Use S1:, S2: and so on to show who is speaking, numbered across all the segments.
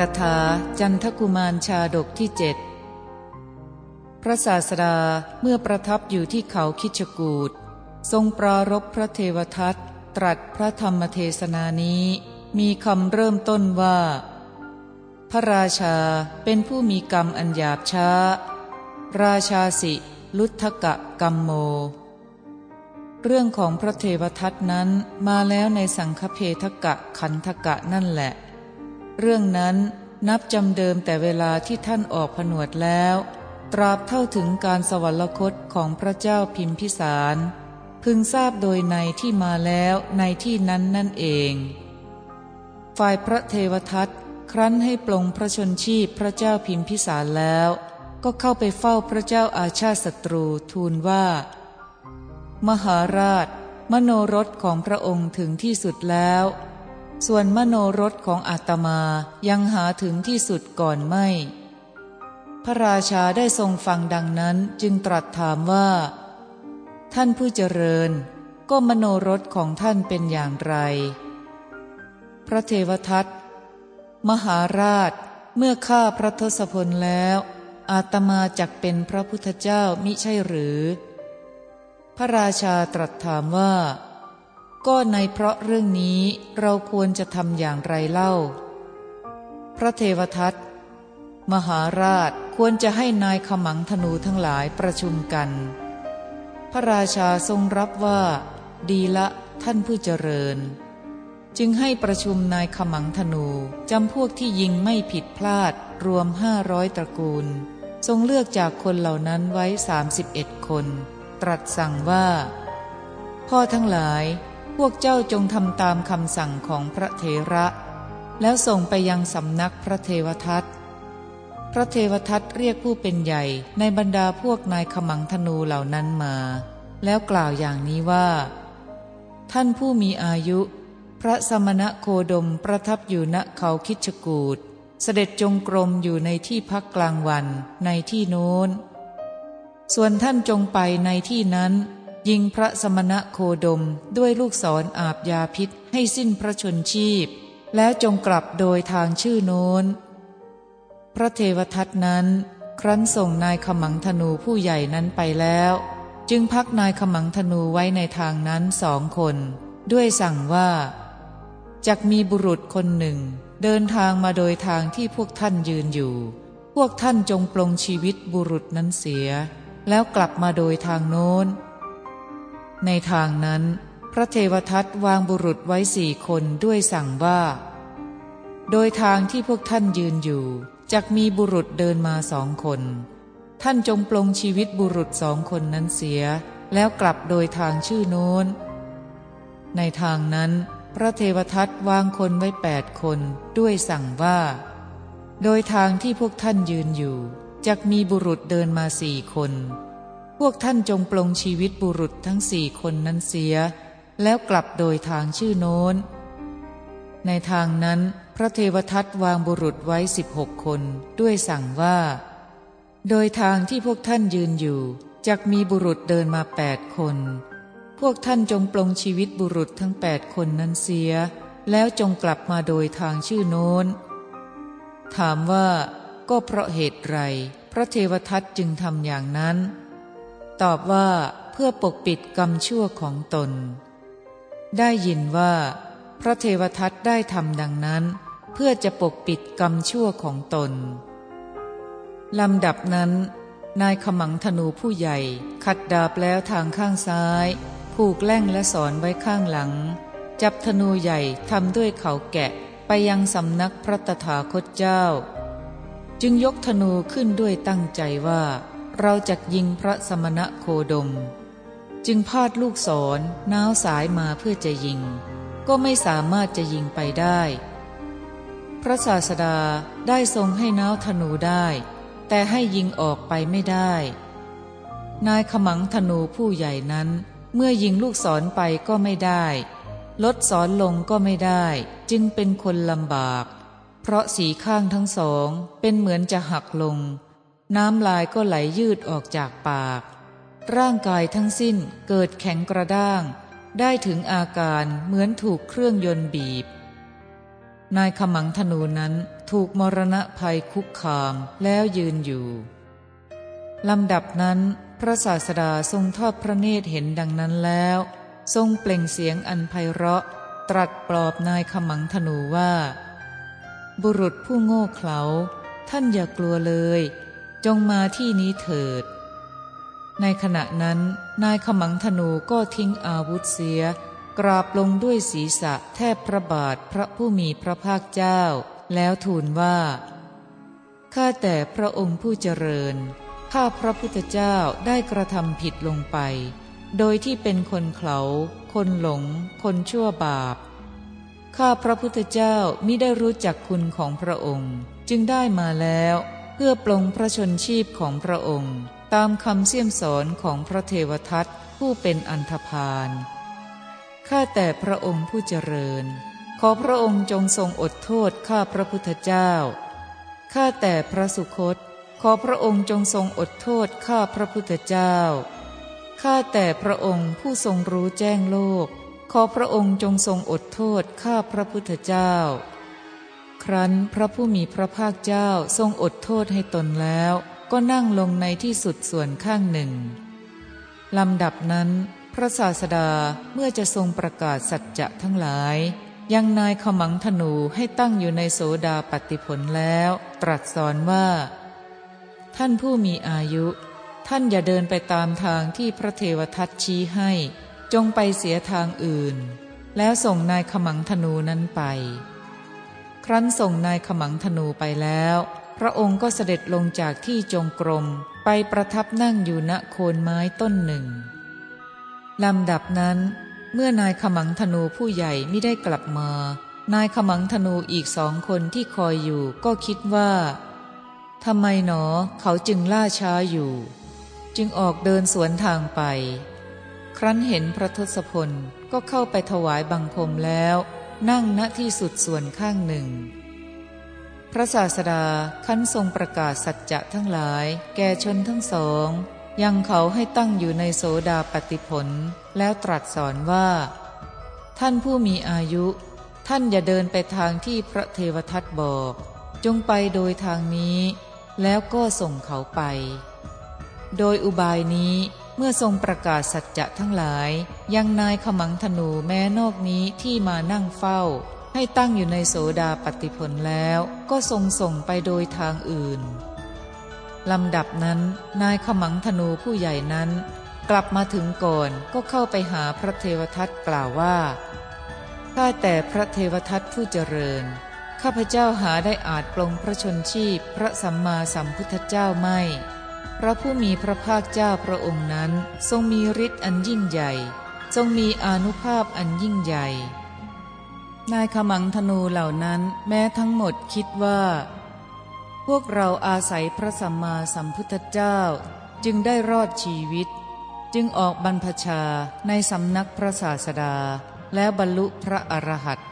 S1: ถกถาจันทกุมารชาดกที่เจ็ดพระศาสดาเมื่อประทับอยู่ที่เขาคิชกูดทรงปรารบพระเทวทัตตรัสพระธรรมเทศนานี้ มีคำเริ่มต้นว่า พระราชาเป็นผู้มีกรรมอันหยาบช้า ราชาสิ ลุทธกะกรรมโม เรื่องของพระเทวทัตนั้นมาแล้วในสังฆเพทกะขันธกะนั่นแหละ เรื่องนั้นนับจำเดิมแต่เวลาที่ท่านออกผนวดแล้ว ตราบเท่าถึงการสวรรคตของพระเจ้าพิมพิสาร พึงทราบโดยในที่มาแล้วในที่นั้นนั่นเอง ฝ่ายพระเทวทัตครั้นให้ปลงพระชนชีพพระเจ้าพิมพิสารแล้ว ก็เข้าไปเฝ้าพระเจ้าอาชาติศัตรูทูลว่า มหาราช มโนรสของพระองค์ถึงที่สุดแล้ว ส่วนมโนรสของอาตมายังหาถึงที่สุดก่อนไม่ พระราชาได้ทรงฟังดังนั้นจึงตรัสถามว่า ท่านผู้เจริญ ก็มโนรสของท่านเป็นอย่างไร พระเทวทัตมหาราช เมื่อฆ่าพระทศพลแล้ว อาตมาจักเป็นพระพุทธเจ้ามิใช่หรือ พระราชาตรัสถามว่า ก็ในเพราะเรื่องนี้เราควรจะทำอย่างไรเล่า พระเทวทัตมหาราชควรจะให้นายขมังธนูทั้งหลายประชุมกัน พระราชาทรงรับว่า ดีละท่านผู้เจริญ จึงให้ประชุมนายขมังธนูจำพวกที่ยิงไม่ผิดพลาดรวมห้าร้อยตระกูล ทรงเลือกจากคนเหล่านั้นไว้สามสิบเอ็ดคน ตรัสสั่งว่า พ่อทั้งหลาย วกเจ้าจงทำตามคำสั่งของพระเทระ แล้วส่งไปยังสำนักพระเทวทัต พระเทวทัตเรียกผู้เป็นใหญ่ในบรรดาพวกนายขมังธนูเหล่านั้นมา แล้วกล่าวอย่างนี้ว่า ท่านผู้มีอายุ พระสมณะโคดมประทับอยู่ณเขาคิชกูดเสด็จจงกรมอยู่ในที่พักกลางวันในที่โน้น ส่วนท่านจงไปในที่นั้น ยิงพระสมณะโคดมด้วยลูกศรออาบยาพิษให้สิ้นพระชนชีพ แล้วจงกลับโดยทางชื่อโน้น พระเทวทัตนั้น ครั้นส่งนายขมังธนูผู้ใหญ่นั้นไปแล้ว จึงพักนายขมังธนูไว้ในทางนั้นสองคน ด้วยสั่งว่าจะกมีบุรุษคนหนึ่ง เดินทางมาโดยทางที่พวกท่านยืนอยู่ พวกท่านจงปลงชีวิตบุรุษนั้นเสีย แล้วกลับมาโดยทางโน้น ในทางนั้น พระเทวทัตวางบุรุษไว้สี่คนด้วยสั่งว่า โดยทางที่พวกท่านยืนอยู่จะมีบุรุษเดินมาสองคน ท่านจงปลงชีวิตบุรุษสองคนนั้นเสีย แล้วกลับโดยทางชื่อโน้น ในทางนั้น พระเทวทัตวางคนไว้แปดคนด้วยสั่งว่า โดยทางที่พวกท่านยืนอยู่จะมีบุรุษเดินมาสี่คน พวกท่านจงปลงชีวิตบุรุษทั้งสี่คนนั้นเสีย แล้วกลับโดยทางชื่อโน้น ในทางนั้นพระเทวทัตวางบุรุษไว้สิบหกคนด้วยสั่งว่า โดยทางที่พวกท่านยืนอยู่จะมีบุรุษเดินมาแปดคน พวกท่านจงปลงชีวิตบุรุษทั้งแปดคนนั้นเสีย แล้วจงกลับมาโดยทางชื่อโน้น ถามว่าก็เพราะเหตุไร พระเทวทัตจึงทำอย่างนั้น ตอบว่าเพื่อปกปิดกรรมชั่วของตน ได้ยินว่า พระเทวทัตได้ทำดังนั้น เพื่อจะปกปิดกรรมชั่วของตนลำดับนั้น นายขมังธนูผู้ใหญ่ ขัดดาบแล้วทางข้างซ้าย ผูกแล่งและสอนไว้ข้างหลัง จับธนูใหญ่ทำด้วยเขาแกะไปยังสำนักพระตถาคตเจ้า จึงยกธนูขึ้นด้วยตั้งใจว่า เราจะยิงพระสมณะโคดม จึงพาดลูกศรน้าวสายมาเพื่อจะยิง ก็ไม่สามารถจะยิงไปได้ พระศาสดาได้ทรงให้น้าวธนูได้ แต่ให้ยิงออกไปไม่ได้ นายขมังธนูผู้ใหญ่นั้น เมื่อยิงลูกศรไปก็ไม่ได้ ลดศรลงก็ไม่ได้ จึงเป็นคนลำบาก เพราะสีข้างทั้งสองเป็นเหมือนจะหักลง น้ำลายก็ไหลยืดออกจากปาก ร่างกายทั้งสิ้นเกิดแข็งกระด้าง ได้ถึงอาการเหมือนถูกเครื่องยนต์บีบ นายขมังธนูนั้นถูกมรณะภัยคุกคามแล้วยืนอยู่ลำดับนั้นพระศาสดาทรงทอดพระเนตรเห็นดังนั้นแล้ว ทรงเปล่งเสียงอันไพเราะ ตรัสปลอบนายขมังธนูว่า บุรุษผู้โง่เขลาท่านอย่ากลัวเลย จงมาที่นี้เถิด ในขณะนั้น นายขมังธนูก็ทิ้งอาวุธเสีย กราบลงด้วยศีรษะแทบพระบาทพระผู้มีพระภาคเจ้า แล้วทูลว่า ข้าแต่พระองค์ผู้เจริญ ข้าพระพุทธเจ้าได้กระทำผิดลงไป โดยที่เป็นคนเขาคนหลง คนชั่วบาป ข้าพระพุทธเจ้ามิได้รู้จักคุณของพระองค์ จึงได้มาแล้ว พื่อปลงพระชนชีพของพระองค์ ตามคำเสี่ยมสอนของพระเทวทัตผู้เป็นอันธพาลข้าแต่พระองค์ผู้เจริญ ขอพระองค์จงทรงอดโทษข้าพระพุทธเจ้าข้าแต่พระสุคต ขอพระองค์จงทรงอดโทษข้าพระพุทธเจ้าข้าแต่พระองค์ผู้ทรงรู้แจ้งโลก ขอพระองค์จงทรงอดโทษข้าพระพุทธเจ้า ครั้นพระผู้มีพระภาคเจ้าทรงอดโทษให้ตนแล้ว ก็นั่งลงในที่สุดส่วนข้างหนึ่งลำดับนั้น พระศาสดาเมื่อจะทรงประกาศสัจจะทั้งหลาย ยังนายขมังธนูให้ตั้งอยู่ในโสดาปฏิผลแล้ว ตรัสสอนว่า ท่านผู้มีอายุ ท่านอย่าเดินไปตามทางที่พระเทวทัตชี้ให้ จงไปเสียทางอื่น แล้วส่งนายขมังธนูนั้นไป ครั้นส่งนายขมังธนูไปแล้ว พระองค์ก็เสด็จลงจากที่จงกรมไปประทับนั่งอยู่ณโคนไม้ต้นหนึ่งลำดับนั้น เมื่อนายขมังธนูผู้ใหญ่ไม่ได้กลับมา นายขมังธนูอีกสองคนที่คอยอยู่ก็คิดว่าทำไมหนอเขาจึงล่าช้าอยู่ จึงออกเดินสวนทางไป ครั้นเห็นพระทศพลก็เข้าไปถวายบังคมแล้ว นั่งณที่สุดส่วนข้างหนึ่ง พระศาสดาขั้นทรงประกาศสัจจะทั้งหลาย แก่ชนทั้งสอง ยังเขาให้ตั้งอยู่ในโสดาปฏิผล แล้วตรัสสอนว่า ท่านผู้มีอายุ ท่านอย่าเดินไปทางที่พระเทวทัตบอก จงไปโดยทางนี้ แล้วก็ส่งเขาไป โดยอุบายนี้เมื่อทรงประกาศสัจจะทั้งหลาย ยังนายขมังธนูแม้นอกนี้ที่มานั่งเฝ้า ให้ตั้งอยู่ในโสดาปฏิผลแล้วก็ทรงส่งไปโดยทางอื่นลำดับนั้นนายขมังธนูผู้ใหญ่นั้น กลับมาถึงก่อนก็เข้าไปหาพระเทวทัตกล่าวว่าข้าแต่พระเทวทัตผู้เจริญ ข้าพเจ้าหาได้อาจปลงพระชนชีพพระสัมมาสัมพุทธเจ้าไม่ พระผู้มีพระภาคเจ้าพระองค์นั้น ทรงมีฤทธิ์อันยิ่งใหญ่ ทรงมีอนุภาพอันยิ่งใหญ่ นายขมังธนูเหล่านั้นแม้ทั้งหมดคิดว่า พวกเราอาศัยพระสัมมาสัมพุทธเจ้าจึงได้รอดชีวิต จึงออกบรรพชาในสำนักพระศาสดาแล้วบรรลุพระอรหันต์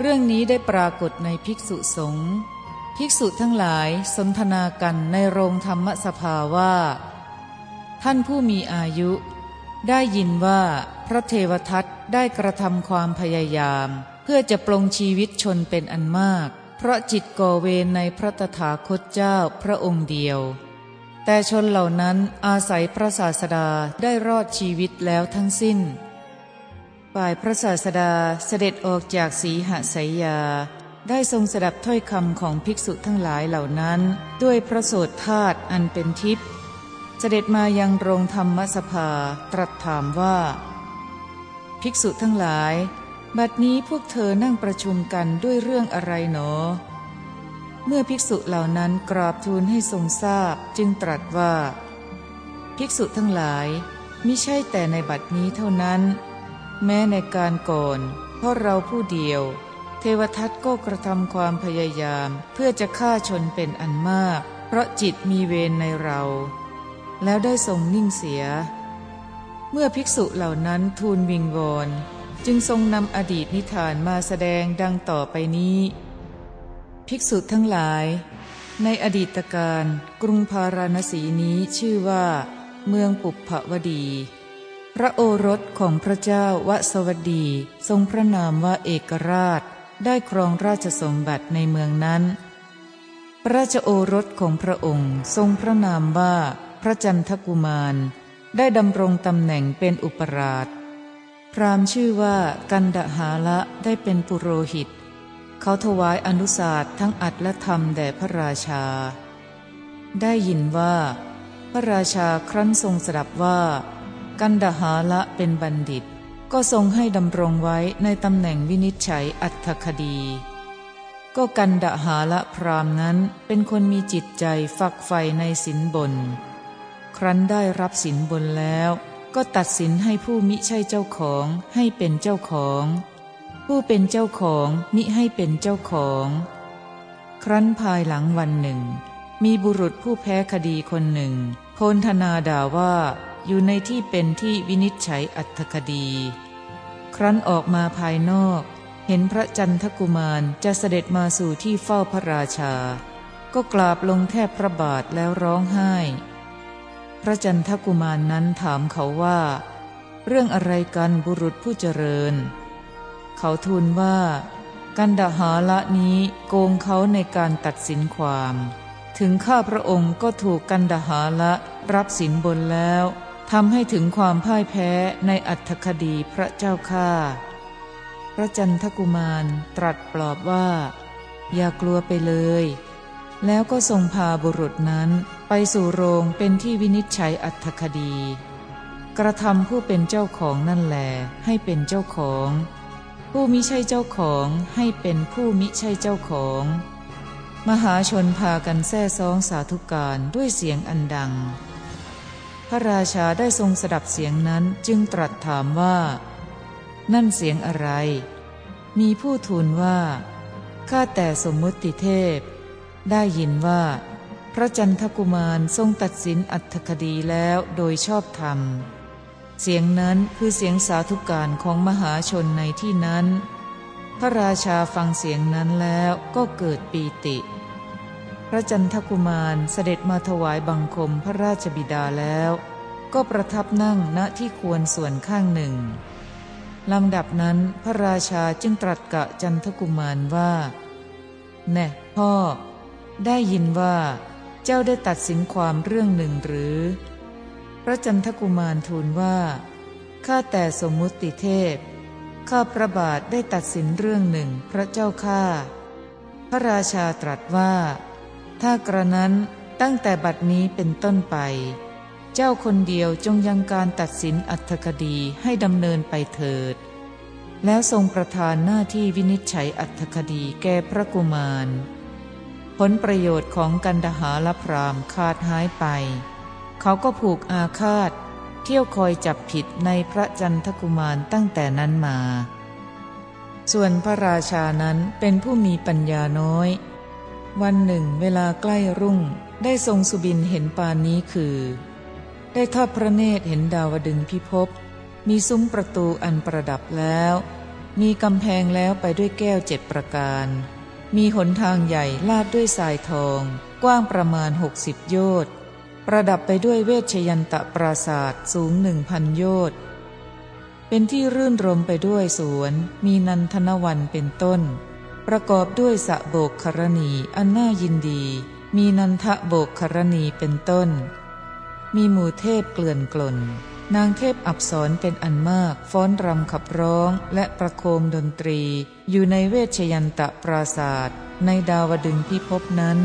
S1: เรื่องนี้ได้ปรากฏในภิกษุสงฆ์ภิกษุทั้งหลายสนทนากันในโรงธรรมสภาว่า ท่านผู้มีอายุ ได้ยินว่าพระเทวทัตได้กระทำความพยายาม เพื่อจะปลงชีวิตชนเป็นอันมาก เพราะจิตก่อเวรในพระตถาคตเจ้าพระองค์เดียว แต่ชนเหล่านั้นอาศัยพระศาสดาได้รอดชีวิตแล้วทั้งสิ้น ฝ่ายพระศาสดาเสด็จออกจากสีหสายยา ได้ทรงสดับถ้อยคำของภิกษุทั้งหลายเหล่านั้น ด้วยพระโสดธาตุอันเป็นทิพย์ เสด็จมายังโรงธรรมสภาตรัสถามว่า ภิกษุทั้งหลาย บัดนี้พวกเธอนั่งประชุมกันด้วยเรื่องอะไรหนอ เมื่อภิกษุเหล่านั้นกราบทูลให้ทรงทราบจึงตรัสว่า ภิกษุทั้งหลายมิใช่แต่ในบัดนี้เท่านั้น แม้ในการก่อน เพราะเราผู้เดียว เทวทัตก็กระทำความพยายาม เพื่อจะฆ่าชนเป็นอันมาก เพราะจิตมีเวรในเรา แล้วได้ทรงนิ่งเสีย เมื่อภิกษุเหล่านั้นทูลวิงวอนจึงทรงนำอดีตนิทานมาแสดงดังต่อไปนี้ ภิกษุทั้งหลาย ในอดีตการกรุงพาราณสีนี้ชื่อว่า เมืองปุพพวดี พระโอรสของพระเจ้าวสวดีทรงพระนามว่าเอกราช ได้ครองราชสมบัติในเมืองนั้น พระราชโอรสของพระองค์ทรงพระนามว่า ระจันทกุมาร ได้ดำรงตำแหน่งเป็นอุปราช พรามชื่อว่ากันดหาละได้เป็นปุโรหิต เขาถวายอนุสาสทั้งอัดและธรรมแด่พระราชา ได้ยินว่า พระราชาครั้นทรงสดับว่า กันดหาละเป็นบัณฑิต ก็ทรงให้ดำรงไว้ในตำแหน่งวินิจฉัยอัตถคดีก็กันดหาละพรามนั้นเป็นคนมีจิตใจฝักใฝ่ในสินบน ครั้นได้รับสินบนแล้ว ก็ตัดสินให้ผู้มิใช่เจ้าของให้เป็นเจ้าของ ผู้เป็นเจ้าของมิให้เป็นเจ้าของ ครั้นภายหลังวันหนึ่ง มีบุรุษผู้แพ้คดีคนหนึ่ง โพนธนาด่าว่าอยู่ในที่เป็นที่วินิจฉัยอัตถคดี ครั้นออกมาภายนอก เห็นพระจันทกุมารจะเสด็จมาสู่ที่เฝ้าพระราชา ก็กราบลงแทบพระบาทแล้วร้องไห้ ระจันทกุมารนนั้นถามเขาว่า เรื่องอะไรกันบุรุษผู้เจริญ เขาทูลว่า กันดหาละนี้โกงเขาในการตัดสินความ ถึงข้าพระองค์ก็ถูกกันดหาละรับสินบนแล้วทำให้ถึงความพ่ายแพ้ในอัตถคดีพระเจ้าข้าพระจันทกุมารตรัสปลอบว่า อย่ากลัวไปเลย แล้วก็ทรงพาบุรุษนั้น ไปสู่โรงเป็นที่วินิจฉัยอัตถคดี กระทำผู้เป็นเจ้าของนั่นแหลให้เป็นเจ้าของ ผู้มิใช่เจ้าของให้เป็นผู้มิใช่เจ้าของ มหาชนพากันแซ่ซองสาธุการด้วยเสียงอันดัง พระราชาได้ทรงสดับเสียงนั้นจึงตรัสถามว่า นั่นเสียงอะไร มีผู้ทูลว่าข้าแต่สมมุติเทพ ได้ยินว่า พระจันทกุมารทรงตัดสินอัตถคดีแล้วโดยชอบธรรม เสียงนั้นคือเสียงสาธุการของมหาชนในที่นั้น พระราชาฟังเสียงนั้นแล้วก็เกิดปีติ พระจันทกุมารเสด็จมาถวายบังคมพระราชบิดาแล้ว ก็ประทับนั่งณที่ควรส่วนข้างหนึ่งลำดับนั้นพระราชาจึงตรัสกะจันทกุมารว่า แน่พ่อ ได้ยินว่า เจ้าได้ตัดสินความเรื่องหนึ่งหรือ พระจันทกุมารทูลว่า ข้าแต่สมมุติเทพ ข้าพระบาทได้ตัดสินเรื่องหนึ่งพระเจ้าข้า พระราชาตรัสว่า ถ้ากระนั้นตั้งแต่บัดนี้เป็นต้นไป เจ้าคนเดียวจงยังการตัดสินอัตถคดีให้ดำเนินไปเถิด แล้วทรงประทานหน้าที่วินิจฉัยอัตถคดีแก่พระกุมาร ผลประโยชน์ของกันดหาลพรามขาดหายไป เขาก็ผูกอาฆาต เที่ยวคอยจับผิดในพระจันทกุมารตั้งแต่นั้นมา ส่วนพระราชานั้นเป็นผู้มีปัญญาน้อย วันหนึ่งเวลาใกล้รุ่งได้ทรงสุบินเห็นปานนี้คือ ได้ทอดพระเนตรเห็นดาวดึงพิภพมีซุ้มประตูอันประดับแล้ว มีกำแพงแล้วไปด้วยแก้วเจ็ดประการ มีหนทางใหญ่ลาดด้วยสายทอง กว้างประมาณหกสิบโยชน์ ประดับไปด้วยเวชยันตะปราศาสตร์สูงหนึ่งพันโยชน์ เป็นที่รื่นรมไปด้วยสวน มีนันทนวันเป็นต้น ประกอบด้วยสะโบกครณีอันน่ายินดี มีนันทะโบกครณีเป็นต้น มีหมู่เทพเกลื่อนกล่นน นางเทพอับสรเป็นอันมากฟ้อนรำขับร้องและประโคมดนตรี อยู่ในเวชยันตะปราศาสตร์ในดาวดึงพิภพนั้น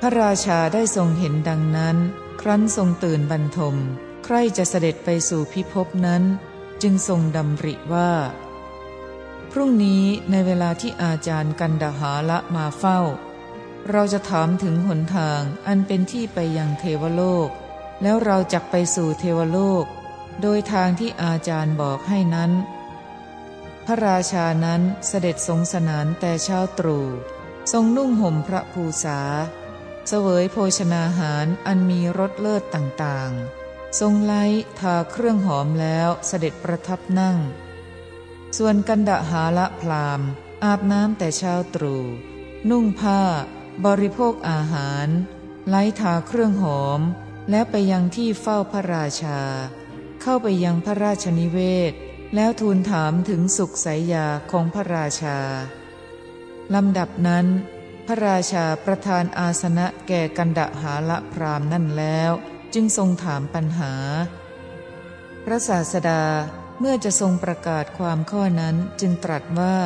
S1: พระราชาได้ทรงเห็นดังนั้น ครั้นทรงตื่นบรรทม ใครจะเสด็จไปสู่พิภพนั้น จึงทรงดำริว่า พรุ่งนี้ในเวลาที่อาจารย์กันดาหาละมาเฝ้า เราจะถามถึงหนทางอันเป็นที่ไปยังเทวโลก แล้วเราจะไปสู่เทวโลก โดยทางที่อาจารย์บอกให้นั้น พระราชานั้นเสด็จทรงสนานแต่เช้าตรู่ทรงนุ่งห่มพระภูษา เสวยโภชนาหารอันมีรสเลิศต่างๆ ทรงไล้ทาเครื่องหอมแล้วเสด็จประทับนั่ง ส่วนกันดหาละพรามอาบน้ำแต่เช้าตรู่นุ่งผ้า บริโภคอาหาร ไล้ทาเครื่องหอม แล้วไปยังที่เฝ้าพระราชา เข้าไปยังพระราชนิเวศ แล้วทูลถามถึงสุขสายยาของพระราชา ลำดับนั้น พระราชาประทานอาสนะแก่กันดหาละพรามนั่นแล้ว จึงทรงถามปัญหา พระศาสดาเมื่อจะทรงประกาศความข้อนั้นจึงตรัสว่า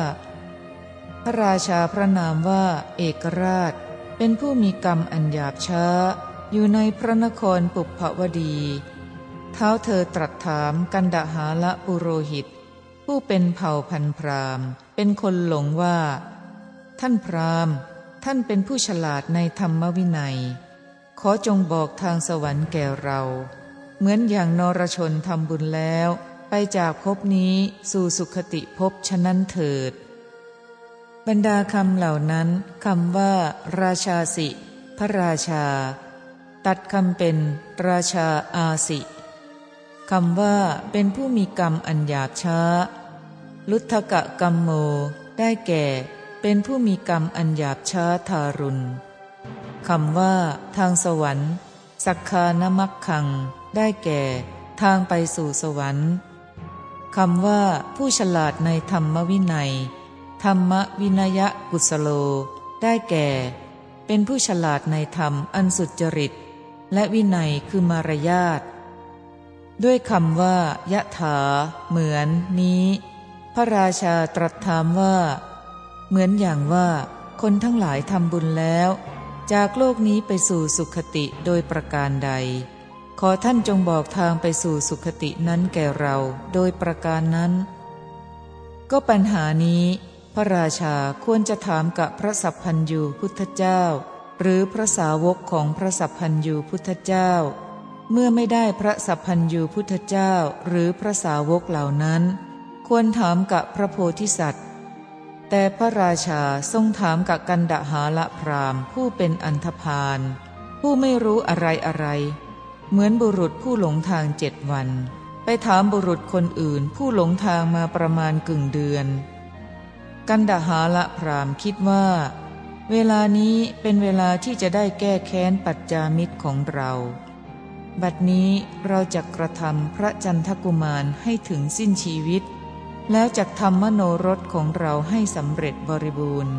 S1: พระราชาพระนามว่าเอกราช เป็นผู้มีกรรมอันหยาบช้า อยู่ในพระนครปุพพวดี เท้าเธอตรัสถามกันดหาละปุโรหิต ผู้เป็นเผ่าพันพรามเป็นคนหลงว่า ท่านพรามท่านเป็นผู้ฉลาดในธรรมวินัย ขอจงบอกทางสวรรค์แก่เรา เหมือนอย่างนรชนทำบุญแล้วไปจากภพนี้สู่สุขติภพฉะนั้นเถิด บรรดาคำเหล่านั้นคำว่า ราชาสิ พระราชา ตัดคำเป็นราชาอาสิคำว่าเป็นผู้มีกรรมอันหยาบช้า ลุทธกะกรรมโม ได้แก่ เป็นผู้มีกรรมอันหยาบช้าทารุณคำว่า ทางสวรรค์ สักคานมักขัง ได้แก่ ทางไปสู่สวรรค์คำว่า ผู้ฉลาดในธรรมวินัย ธรรมวินยกุสโล ได้แก่ เป็นผู้ฉลาดในธรรมอันสุจริต และวินัยคือมารยาท ด้วยคำว่ายะถา เหมือนนี้ พระราชาตรัสถามว่า เหมือนอย่างว่าคนทั้งหลายทำบุญแล้ว จากโลกนี้ไปสู่สุขติโดยประการใด ขอท่านจงบอกทางไปสู่สุขตินั้นแก่เราโดยประการนั้น ก็ปัญหานี้ พระราชาควรจะถามกับพระสัพพันยูพุทธเจ้า หรือพระสาวกของพระสัพพันยูพุทธเจ้า เมื่อไม่ได้พระสัพพัญยูพุทธเจ้าหรือพระสาวกเหล่านั้น ควรถามกับพระโพธิสัตว์ แต่พระราชาทรงถามกับกันดหาละพรามผู้เป็นอันธพาลผู้ไม่รู้อะไรอะไร เหมือนบุรุษผู้หลงทางเจ็ดวัน ไปถามบุรุษคนอื่นผู้หลงทางมาประมาณกึ่งเดือน กันดหาละพรามคิดว่า เวลานี้เป็นเวลาที่จะได้แก้แค้นปัจจามิตรของเรา บัดนี้เราจะกระทำพระจันทกุมารให้ถึงสิ้นชีวิต แล้วจะทำมโนรสของเราให้สำเร็จบริบูรณ์